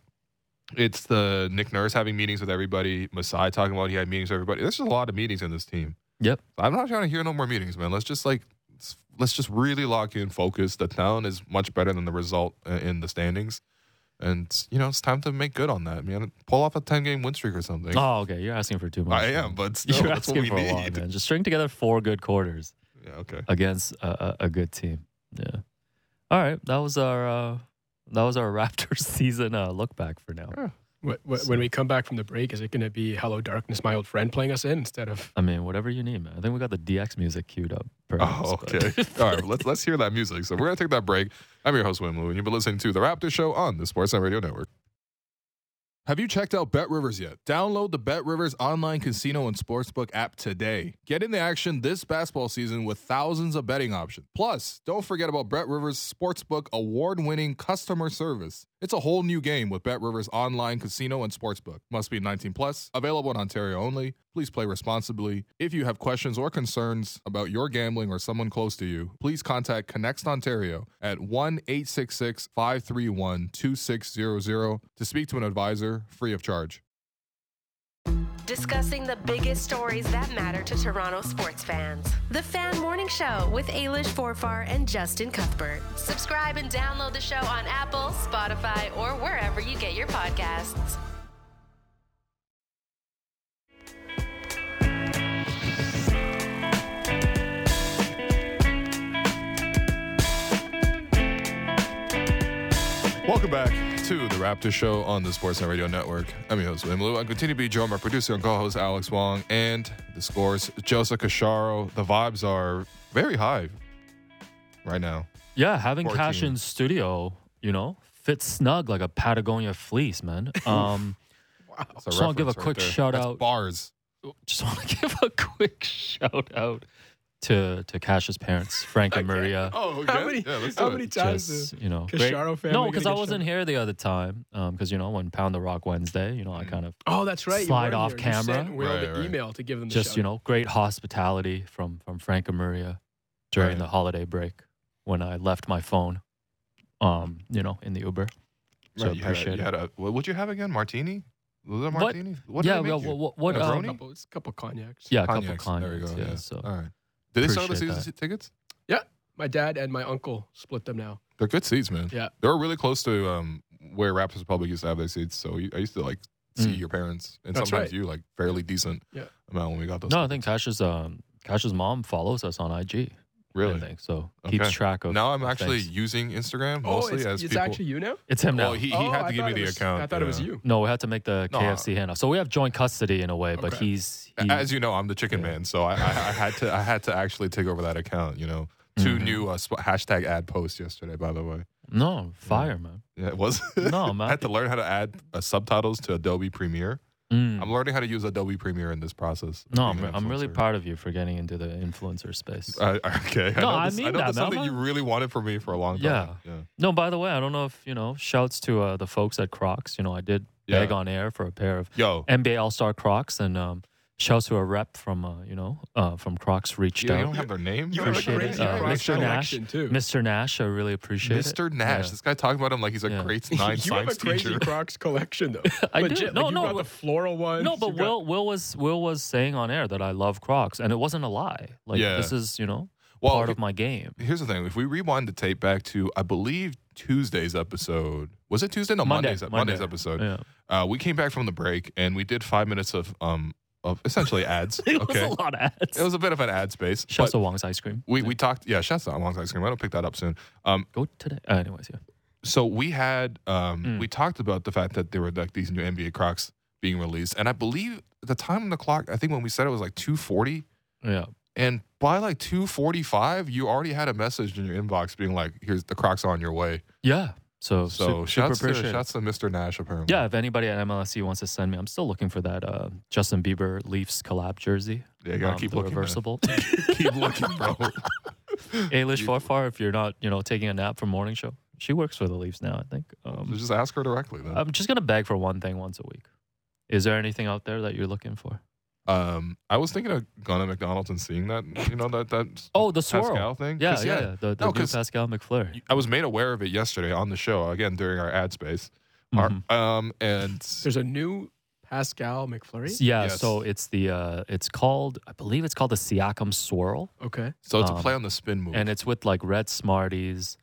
it's the Nick Nurse having meetings with everybody Masai talking about he had meetings with everybody there's just a lot of meetings in this team Yep. I'm not trying to hear no more meetings, man. Let's just like let's just really lock in, focus. The talent is much better than the result uh, in the standings, and you know it's time to make good on that, man. Pull off a 10 game win streak or something. Oh, okay. You're asking for too much. I man. am, but (laughs) still, You're that's what asking we for a lot, man. Just string together four good quarters Yeah, okay. against a, a, a good team. Yeah. All right. That was our uh, that was our (laughs) Raptors season uh, look back for now. Wh- wh- When we come back from the break, is it going to be "Hello Darkness, My Old Friend" playing us in instead of? I mean, whatever you need, man. I think we got the DX music queued up. perhaps, Oh, okay. (laughs) All right, let's let's hear that music. So we're gonna take that break. I'm your host Will Lou, and you've been listening to the Raptor Show on the Sportsnet Radio Network. Have you checked out Bet Rivers yet? Download the Bet Rivers online casino and sportsbook app today. Get in the action this basketball season with thousands of betting options. Plus, don't forget about Bet Rivers Sportsbook award winning customer service. It's a whole new game with Bet Rivers online casino and sportsbook. Must be 19 plus, available in Ontario only. Please play responsibly. If you have questions or concerns about your gambling or someone close to you, please contact ConnexOntario at 1 866 531 2600 to speak to an advisor free of charge. Discussing the biggest stories that matter to Toronto sports fans. The Fan Morning Show with Ailish Forfar and Justin Cuthbert. Subscribe and download the show on Apple, Spotify, or wherever you get your podcasts. Welcome back to the Raptor Show on the Sportsnet Radio Network. I'm your host, William Lou. I continue to be joined by producer and co-host Alex Wong and the scores, Joseph Casciaro. The vibes are very high right now. Yeah, having Cash in studio, you know, fits snug like a Patagonia fleece, man. (laughs) Um, That's Just wanna give a reference quick there. shout That's out. Bars. just want to (laughs) give a quick shout out to to Cash's parents, Frank and (laughs) Maria. Oh, How many, Yeah, let's how do many times Just you know, Casciaro family no, because I wasn't here the other time. Because you know when Pound the Rock Wednesday, you know I Mm. kind of Oh, that's right. Slide off here. Camera. sent Right, the right. email to give them the just shout you know great hospitality from from Frank and Maria during Right. the holiday break when I left my phone, um, you know, in the Uber. So Right, you had a- appreciate you it. had a, what would you have again? Martini? Was it a What? martini? What did yeah, make well, you? what, what, A um, Negroni? couple, couple cognacs. yeah, a couple Cognacs. cognacs. There we go. yeah, Yeah. so All right. Did they sell the Appreciate season that. tickets? Yeah, my dad and my uncle split them now. They're good seats, man. Yeah. They were really close to um, where Raptors Republic used to have their seats. So I used to like see Mm. your parents and That's sometimes right. you like fairly decent Yeah. amount when we got those. no, I think Cash's um Cash's mom follows us on IG. I really. think so. Keeps track of. Now I'm actually things. using Instagram Oh, mostly it's, as it's people. actually you now? It's him now. well, he, he Oh, had I to give me the was- account. I thought it was you. no, we had to make the No, KFC handoff. So we have joint custody in a way, but he's he, As you know, I'm the chicken Yeah. man, so I, I, I had to I had to actually take over that account. You know, 2 Mhm. new uh, sp- hashtag ad posts yesterday. By the way, no fire man. yeah, it was. No, man. (laughs) I had to learn how to add uh, subtitles to Adobe Premiere. Mm. I'm learning how to use Adobe Premiere in this process. No, I'm, I'm really proud of you for getting into the influencer space. Uh, okay. No, know I this, mean I know that, that's something you really wanted from me for a long time. Yeah. Yeah. No, by the way, I don't know if you know. Shouts to uh, the folks at Crocs. You know, I did beg on air for a pair of Yo, NBA All Star Crocs, and um, shouts to a rep from uh, you know uh, from Crocs reached you, you don't have their name? You have a Appreciate it. crazy Uh, Crocs Mr. Nash. collection, too. Mr. Nash, I really appreciate it. Mr. Nash. Yeah. This guy talking about him like he's a Yeah. grade (laughs) nine you have a crazy teacher. Crocs collection, though. (laughs) I do. No, like, you no, got Will- the floral ones. No, but got- Will Will was Will was saying on air that I love Crocs, and it wasn't a lie. Like Yeah. this is you know Well, part he- of my game. Here's the thing: if we rewind the tape back to, I believe Tuesday's episode, was it Tuesday? No, Monday, Monday's Monday. Monday's episode. Yeah. Uh, we came back from the break and we did five minutes of um of essentially ads. (laughs) It okay, was a lot of ads. it was a bit of an ad space. Shouts to Wong's ice cream. we we talked. Yeah, shouts out Long's ice cream. I don't pick that up soon. Um, Go today. Uh, anyways, yeah. so we had um Mm. we talked about the fact that there were like these new NBA Crocs being released, and I believe the time on the clock. I think when we said it was like two forty. Yeah. And by like 245, you already had a message in your inbox being like, here's the Crocs on your way. Yeah. So, So su- super to, appreciate it. shouts to Mr. Nash, apparently. Yeah, if anybody at MLSE wants to send me, I'm still looking for that uh, Justin Bieber Leafs collab jersey. Yeah, you gotta um, keep looking. reversible. (laughs) keep looking, bro. (laughs) Ailish Forfar, if you're not, you know, taking a nap from morning show, she works for the Leafs now. I think. Um, Just ask her directly then. I'm just gonna beg for one thing once a week. Is there anything out there that you're looking for? Um, I was thinking of going to McDonald's and seeing that, you know, that that Oh, the swirl. Pascal thing. Yeah, 'Cause, yeah, yeah. The, the No, new 'cause- Pascal McFlurry. I was made aware of it yesterday on the show again during our ad space. Our- Mhm. um, and There's a new Pascal McFlurry. Yeah, Yes. so it's the uh it's called I believe it's called the Siakam Swirl. Okay. so it's a um, play on the spin move. and it's with like red Smarties.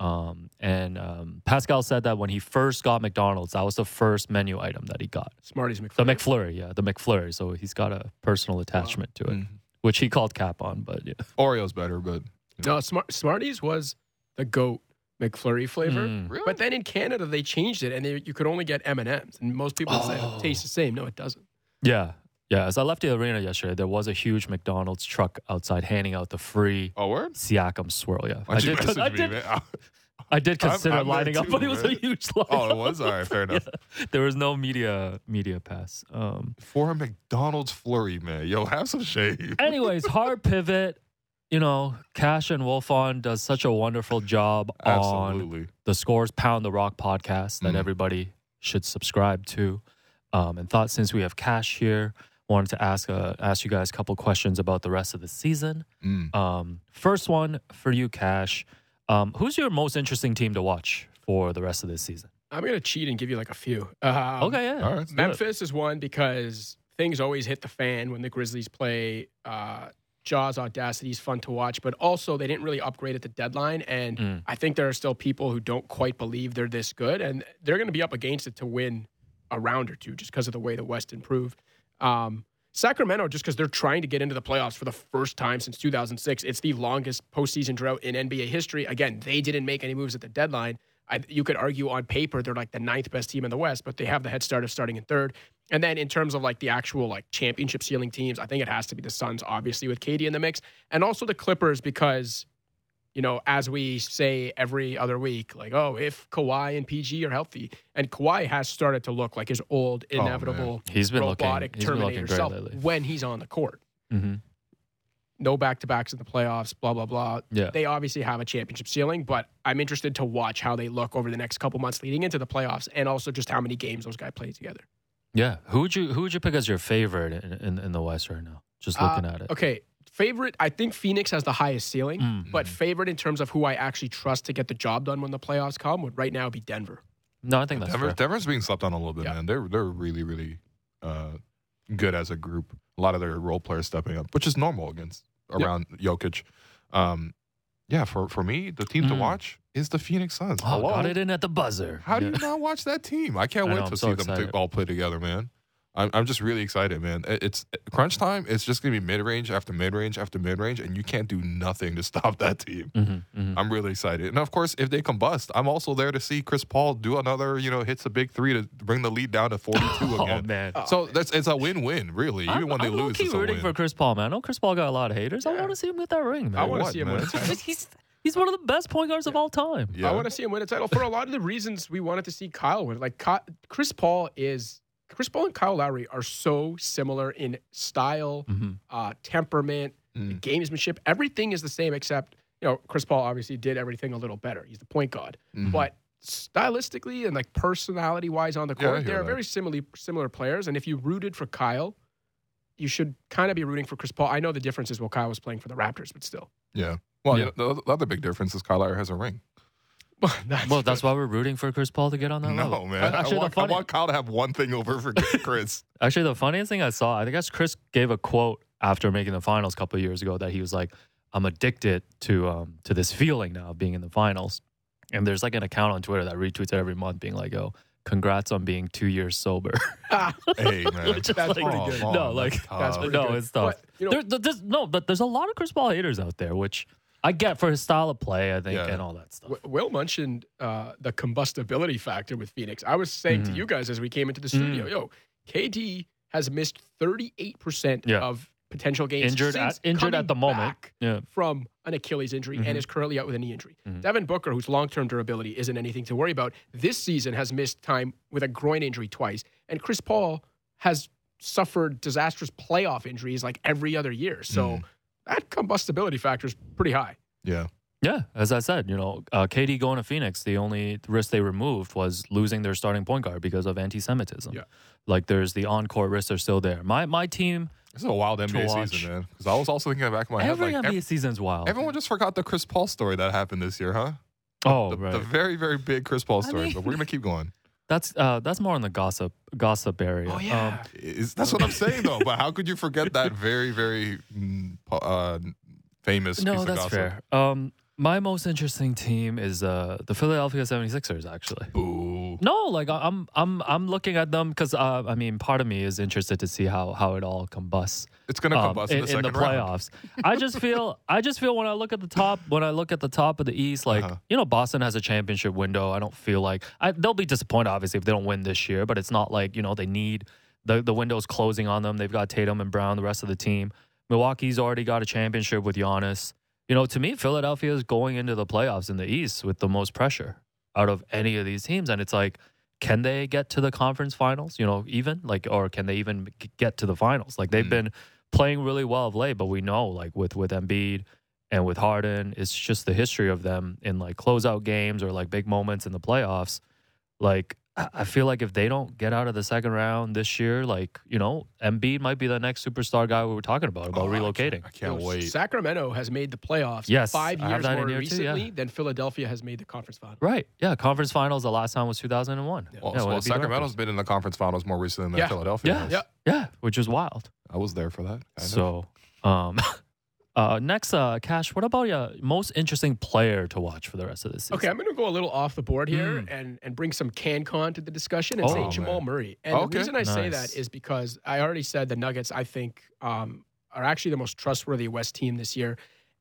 Um, and um, Pascal said that when he first got McDonald's, that was the first menu item that he got. Smarties The McFlurry. McFlurry, yeah, the McFlurry. So he's got a personal attachment to it, Mhm. which he called cap on. But yeah, Oreo's better, but no, Smart- Smarties was the goat McFlurry flavor. Mm. really, But then in Canada they changed it, and they, you could only get M and M's, and most people say Oh. it tastes the same. No, it doesn't. yeah, yeah. As I left the arena yesterday, there was a huge McDonald's truck outside handing out the free oh, word. Siakam Swirl. Yeah, I Why'd did. (laughs) I did. I (laughs) did I'm- consider I'm there lining up, but it was a huge (laughs) line. Oh, it was all right. Fair enough. There was no media media pass. Um, For a McDonald's flurry, man. Yo, have some shade. anyways, hard pivot. You know, Cash and Wolfon does such a wonderful job on Absolutely. the Scores Pound the Rock podcast that Mhm. everybody should subscribe to. Um, and thought since we have Cash here, wanted to ask uh, ask you guys a couple questions about the rest of the season. Mm. Um, first one for you, Cash. Um, who's your most interesting team to watch for the rest of this season? I'm gonna cheat and give you like a few. Um, okay, yeah. All right. let's do it. Memphis is one because things always hit the fan when the Grizzlies play. Uh, Jaws Audacity is fun to watch, but also they didn't really upgrade at the deadline. And Mm. I think there are still people who don't quite believe they're this good, and they're going to be up against it to win a round or two just because of the way the West improved. Um, Sacramento, just because they're trying to get into the playoffs for the first time since 2006. It's the longest postseason drought in NBA history. Again, they didn't make any moves at the deadline. I, you could argue on paper they're like the ninth best team in the West, but they have the head start of starting in third. And then in terms of like the actual like championship ceiling teams, I think it has to be the Suns, obviously with KD in the mix, and also the Clippers because, you know, as we say every other week, like oh, if Kawhi and PG are healthy, and Kawhi has started to look like his old man. inevitable He's been looking- robotic he's looking Terminator great self lately. when he's on the court. hmm No back to backs in the playoffs, blah blah blah. Yeah. They obviously have a championship ceiling, but I'm interested to watch how they look over the next couple months leading into the playoffs, and also just how many games those guys play together. Yeah. Who would you Who would you pick as your favorite in, in, in the West right now? Just looking Uh, at it. Okay, favorite. I think Phoenix has the highest ceiling, Mm. but favorite in terms of who I actually trust to get the job done when the playoffs come would right now be Denver. No, I think that's Denver, fair. Denver's being slept on a little bit, Yeah. man. They're they're really really uh, good as a group. A lot of their role players stepping up, which is normal against around Jokic. Um, yeah, for for me, the team to Mm. watch is the Phoenix Suns. Oh, Hello? got it in at the buzzer. How do you not watch that team? I can't I wait know, to I'm see so them all play together, man. I'm, I'm just really excited, man. It's crunch time. It's just gonna be mid range after mid range after mid range, and you can't do nothing to (laughs) stop that team. Mhm, mhm. I'm really excited, and of course, if they combust, I'm also there to see Chris Paul do another, you know, hits a big three to bring the lead down to 42 (laughs) Oh again. man. So that's it's a win-win, really. I'm, when they I'm lose, low-key it's a rooting win. for Chris Paul, man. I know Chris Paul got a lot of haters. I Yeah. want to see him get that ring, man. I want to see him win a man? title. he's he's one of the best point guards of all time. yeah. I want to see him win a title for a lot of the reasons we wanted to see Kyle win. Like Ky- Chris Paul is Chris Paul and Kyle Lowry are so similar in style, Mhm. uh, temperament, Mm. gamesmanship. Everything is the same except you know Chris Paul obviously did everything a little better. He's the point guard, Mhm. but stylistically and like personality wise on the court, hear they're very similar similar players. And if you rooted for Kyle, you should kind of be rooting for Chris Paul. I know the difference is while Kyle was playing for the Raptors, but still. yeah. Well, Yeah. the other big difference is Kyle Lowry has a ring. (laughs) that's Well, that's why we're rooting for Chris Paul to get on that No, level. man. I Actually, want, the I want Kyle to have one thing over for (laughs) Chris. actually, the funniest thing I saw, I think guess Chris gave a quote after making the finals a couple of years ago that he was like, "I'm addicted to um to this feeling now of being in the finals." And there's like an account on Twitter that retweets it every month, being like, "Oh, congrats on being two years sober." (laughs) hey, man. Which is That's like- pretty good. No, like, that's that's pretty no, good. it's tough. But, you know- there, there- there's no, but there's a lot of Chris Paul haters out there, which I get for his style of play, I think, Yeah. and all that stuff. W- Will mentioned uh, the combustibility factor with Phoenix. I was saying Mhm. to you guys as we came into the studio, Mm. yo, KD has missed 38% Yeah. of potential games Injured since at injured at the moment. Yeah. from an Achilles injury Mhm. and is currently out with a knee injury. Mhm. Devin Booker, whose long-term durability isn't anything to worry about, this season has missed time with a groin injury twice, and Chris Paul has suffered disastrous playoff injuries like every other year. So Mm. That combustibility factor is pretty high. Yeah. Yeah, as I said, you know, uh, KD going to Phoenix, the only risk they removed was losing their starting point guard because of anti-Semitism. Yeah. Like there's the on-court risks are still there. My my team, This is a wild NBA watch. season, man. Because I was also thinking in the back of my every head, like, NBA ev- season's wild. everyone just forgot the Chris Paul story that happened this year, huh? oh, the, right. the very, very big Chris Paul story. mean- but we're gonna keep going. That's uh, that's more in the gossip gossip area. Oh, Um, Is, that's what I'm saying, though. But how could you forget that very, very mm, uh, famous no, piece of that's gossip? fair. Um, my most interesting team is uh, the Philadelphia 76ers, actually. Boo. No, like I'm I'm I'm looking at them because uh, I mean, part of me is interested to see how how it all combusts. It's gonna um, combust in, in, the in the playoffs. I just (laughs) feel I just feel when I look at the top when I look at the top of the East, like Uh-huh. you know, Boston has a championship window. I don't feel like I, they'll be disappointed obviously if they don't win this year, but it's not like you know they need the the window's closing on them. They've got Tatum and Brown, the rest of the team. Milwaukee's already got a championship with Giannis. You know, to me, Philadelphia is going into the playoffs in the East with the most pressure out of any of these teams, and it's like. Can they get to the conference finals? You know, even like, or can they even get to the finals? Like they've Mm. been playing really well of late, but we know like with with Embiid and with Harden, it's just the history of them in like closeout games or like big moments in the playoffs. Like I I feel like if they don't get out of the second round this year, like you know, Embiid might be the next superstar guy we were talking about about Oh, I relocating. can't- I can't wait. Sacramento has made the playoffs Yes, five years more here too, yeah. recently than Philadelphia has made the conference final. Right? Yeah. Conference finals. The last time was two thousand and one. Well, yeah, when well it beat the Sacramento's Raptors. been in the conference finals more recently than Yeah. Philadelphia. Yeah. has. Yeah. Yeah, which is wild. I was there for that. kind of. So, um, (laughs) uh, next, uh, Cash, what about your most interesting player to watch for the rest of this season? Okay, I'm going to go a little off the board here Mm. and, and bring some CanCon to the discussion and say Oh, Jamal man. Murray. And Okay. the reason I say that is because I already said the Nuggets, I think, um, are actually the most trustworthy West team this year.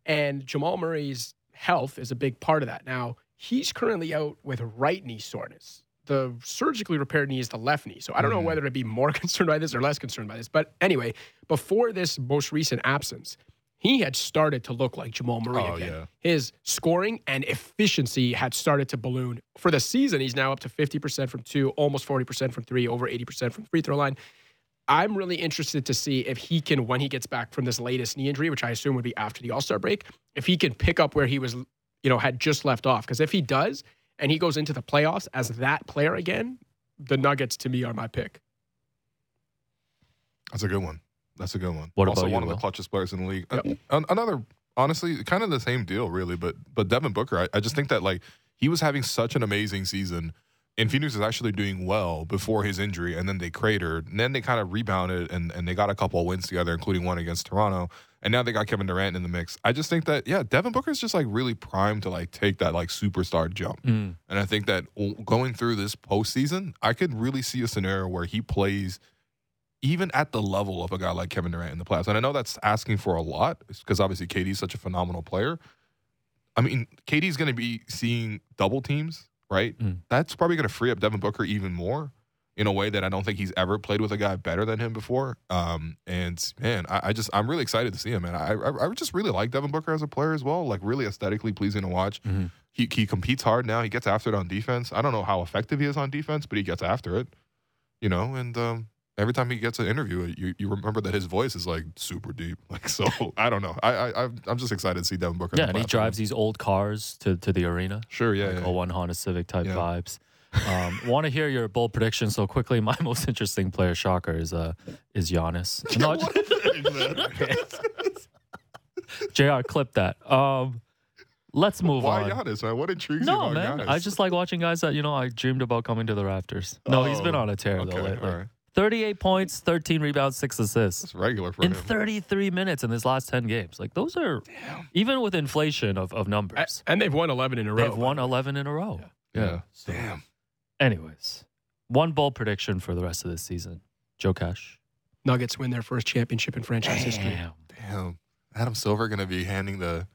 And Jamal Murray's health is a big part of that. Now, he's currently out with right knee soreness. The surgically repaired knee is the left knee. So I don't know whether to be more (laughs) concerned by this or less concerned by this. But anyway, before this most recent absence, he had started to look like Jamal Murray Oh, again. yeah. His scoring and efficiency had started to balloon. For the season, he's now up to 50% from two, almost 40% from three, over 80% from free throw line. I'm really interested to see if he can, when he gets back from this latest knee injury, which I assume would be after the All Star break, if he can pick up where he was, you know, had just left off. Because if he does, and he goes into the playoffs as that player again, the Nuggets to me are my pick. That's a good one. That's a good one. What also about you, one of Will? the clutchest players in the league. Uh, an- another, honestly, kind of the same deal, really. But but Devin Booker, I, I just think that like he was having such an amazing season, and Phoenix is actually doing well before his injury, and then they cratered, and then they kind of rebounded, and and they got a couple of wins together, including one against Toronto, and now they got Kevin Durant in the mix. I just think that yeah, Devin Booker is just like really primed to like take that like superstar jump. Mm. And I think that w- going through this postseason, I could really see a scenario where he plays even at the level of a guy like Kevin Durant in the playoffs. And I know that's asking for a lot because obviously KD's such a phenomenal player. I mean, KD's going to be seeing double teams, right? Mm. That's probably going to free up Devin Booker even more in a way that I don't think he's ever played with a guy better than him before. Um, and man, I, I just I'm really excited to see him, man. I, I I just really like Devin Booker as a player as well. Like really aesthetically pleasing to watch. Mhm. He he competes hard now. He gets after it on defense. I don't know how effective he is on defense, but he gets after it. You know, and um, every time he gets an interview, you you remember that his voice is like super deep. (laughs) Like so, I don't know. I I I'm- just excited to see Devin Booker. Yeah, and he drives these old cars to, to the arena. Sure, yeah, like yeah. 01 Honda Civic type Yeah. vibes. Um, (laughs) Want to hear your bold prediction so quickly? (laughs) My most interesting player, shocker, is uh is Giannis. No, Jr. Clip that. Um, let's move Why on. Giannis, man? What intrigues you No, about man. Giannis? I just like watching guys that you know I dreamed about coming to the Raptors. No, he's been Oh, on a tear okay, though lately. all right. 38 points, 13 rebounds, six assists It's regular for in him. 33 minutes in his last 10 games. Like those are even with inflation of, of A- numbers. And they've won 11 in a row. They've won 11 in a row. yeah. So, Damn. anyways, one bold prediction for the rest of this season. Joe Cash. Nuggets win their first championship in franchise history. Damn. Damn. Adam Silver going to be handing the,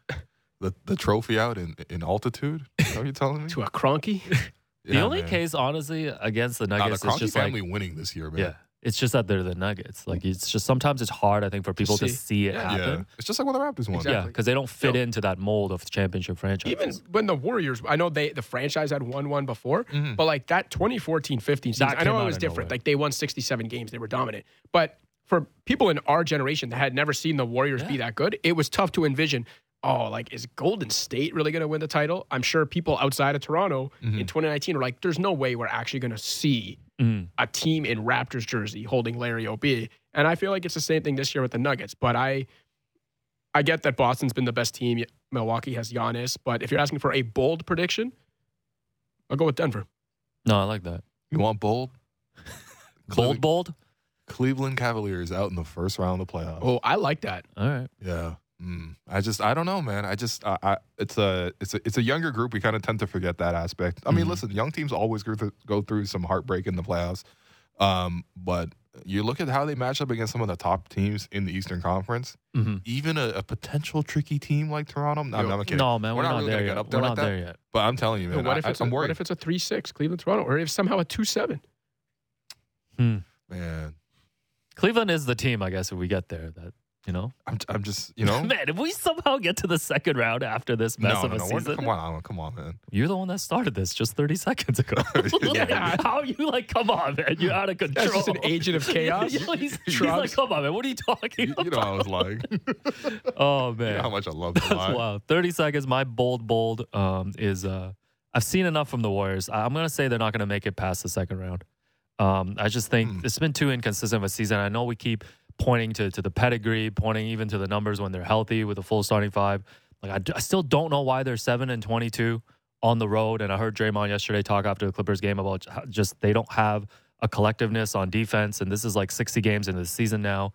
the the trophy out in, in altitude? Is that what you're telling me? To a Kroenke. (laughs) The Yeah, only man. case, honestly, against the Nah, Nuggets the is just family like, winning this year, man. yeah, it's just that they're the Nuggets. Like it's just sometimes it's hard, I think, for people to see. see it Yeah. Yeah. happen. It's just like when the Raptors won. Exactly. Yeah, because they don't fit No. into that mold of championship franchise. Even when the Warriors, I know they the franchise had won one before, Mhm. but like that 2014-15 season, That I know it was different. nowhere. Like they won 67 games, they were dominant. But for people in our generation that had never seen the Warriors be that good, it was tough to envision. Oh, like is Golden State really going to win the title? I'm sure people outside of Toronto Mm-hmm. in 2019 were like, "There's no way we're actually going to see Mm. a team in Raptors jersey holding Larry O'B." And I feel like it's the same thing this year with the Nuggets. But I, I get that Boston's been the best team. Milwaukee has Giannis, but if you're asking for a bold prediction, I'll go with Denver. No, I like that. You want bold? (laughs) Bold, bold. Cleveland Cavaliers out in the first round of the playoffs. Oh, I like that. All right. Yeah. Mm. I just I don't know, man. I just I, I it's a it's a it's a younger group. We kind of tend to forget that aspect. I mean, Mhm. listen, young teams always go through, go through some heartbreak in the playoffs. Um, but you look at how they match up against some of the top teams in the Eastern Conference. hmm Even a, a potential tricky team like Toronto. No, Yo, I'm kidding. No, man, We're we're, not not, really there yet. up there we're like not that. there yet. But I'm telling you, man. what I, if it's I, a, am what if it's a three six Cleveland Toronto, or if somehow a two seven? Hmm. man, Cleveland is the team, I guess, if we get there. That you know, I'm I'm just you know. (laughs) man, if we somehow get to the second round after this mess no, of no, a no. season, Come on, come on, man. you're the one that started this just 30 (laughs) seconds ago. (laughs) Yeah. How are you like, come on, man, you're out of control. That's just an agent of chaos. He's, he's like, come on, man, what are you talking You, about? you know I was like, oh you man, know how much I love that. wow, 30 seconds. My bold, bold um, is uh, I've seen enough from the Warriors. I- I'm going to say they're not going to make it past the second round. Um, I just think Hmm. it's been too inconsistent of a season. I know we keep pointing to, to the pedigree, pointing even to the numbers when they're healthy with a full starting five. Like I, still don't know why they're 7 and 22 on the road. And I heard Draymond yesterday talk after the Clippers game about just they don't have a collectiveness on defense. And this is like 60 games into the season now.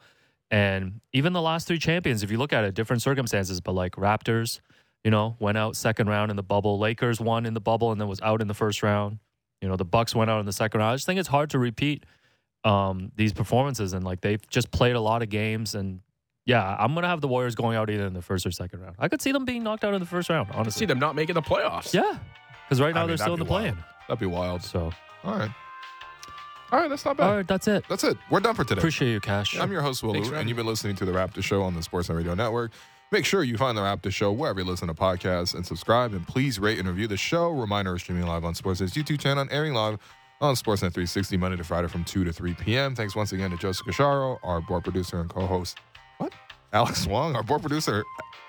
And even the last three champions, if you look at it, different circumstances, but like Raptors, you know, went out second round in the bubble. Lakers won in the bubble and then was out in the first round. You know, the Bucks went out in the second round. I just think it's hard to repeat um, these performances, and like they've just played a lot of games. And yeah, I'm gonna have the Warriors going out either in the first or second round. I could see them being knocked out in the first round. Honestly, See them not making the playoffs. yeah, Because right now I mean, they're still in the play-in. That'd be wild. So, All right. All right, that's not bad. all right, that's it. That's it. We're done for today. Appreciate you, Cash. I'm your host, Will Thanks and you've been listening to The Raptor Show on the Sportsnet Radio Network. Make sure you find The Raptor Show wherever you listen to podcasts and subscribe. And please rate and review the show. Reminder, we're streaming live on Sportsnet's YouTube channel and airing live on Sportsnet 360 Monday to Friday from 2 to 3 p.m. Thanks once again to Joseph Casciaro, our board producer and co-host. What? Alex Wong, our board producer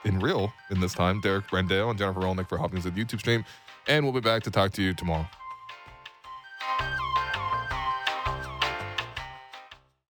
in real in this time. Derek Brandale and Jennifer Rolnick for helping us with the YouTube stream. And we'll be back to talk to you tomorrow.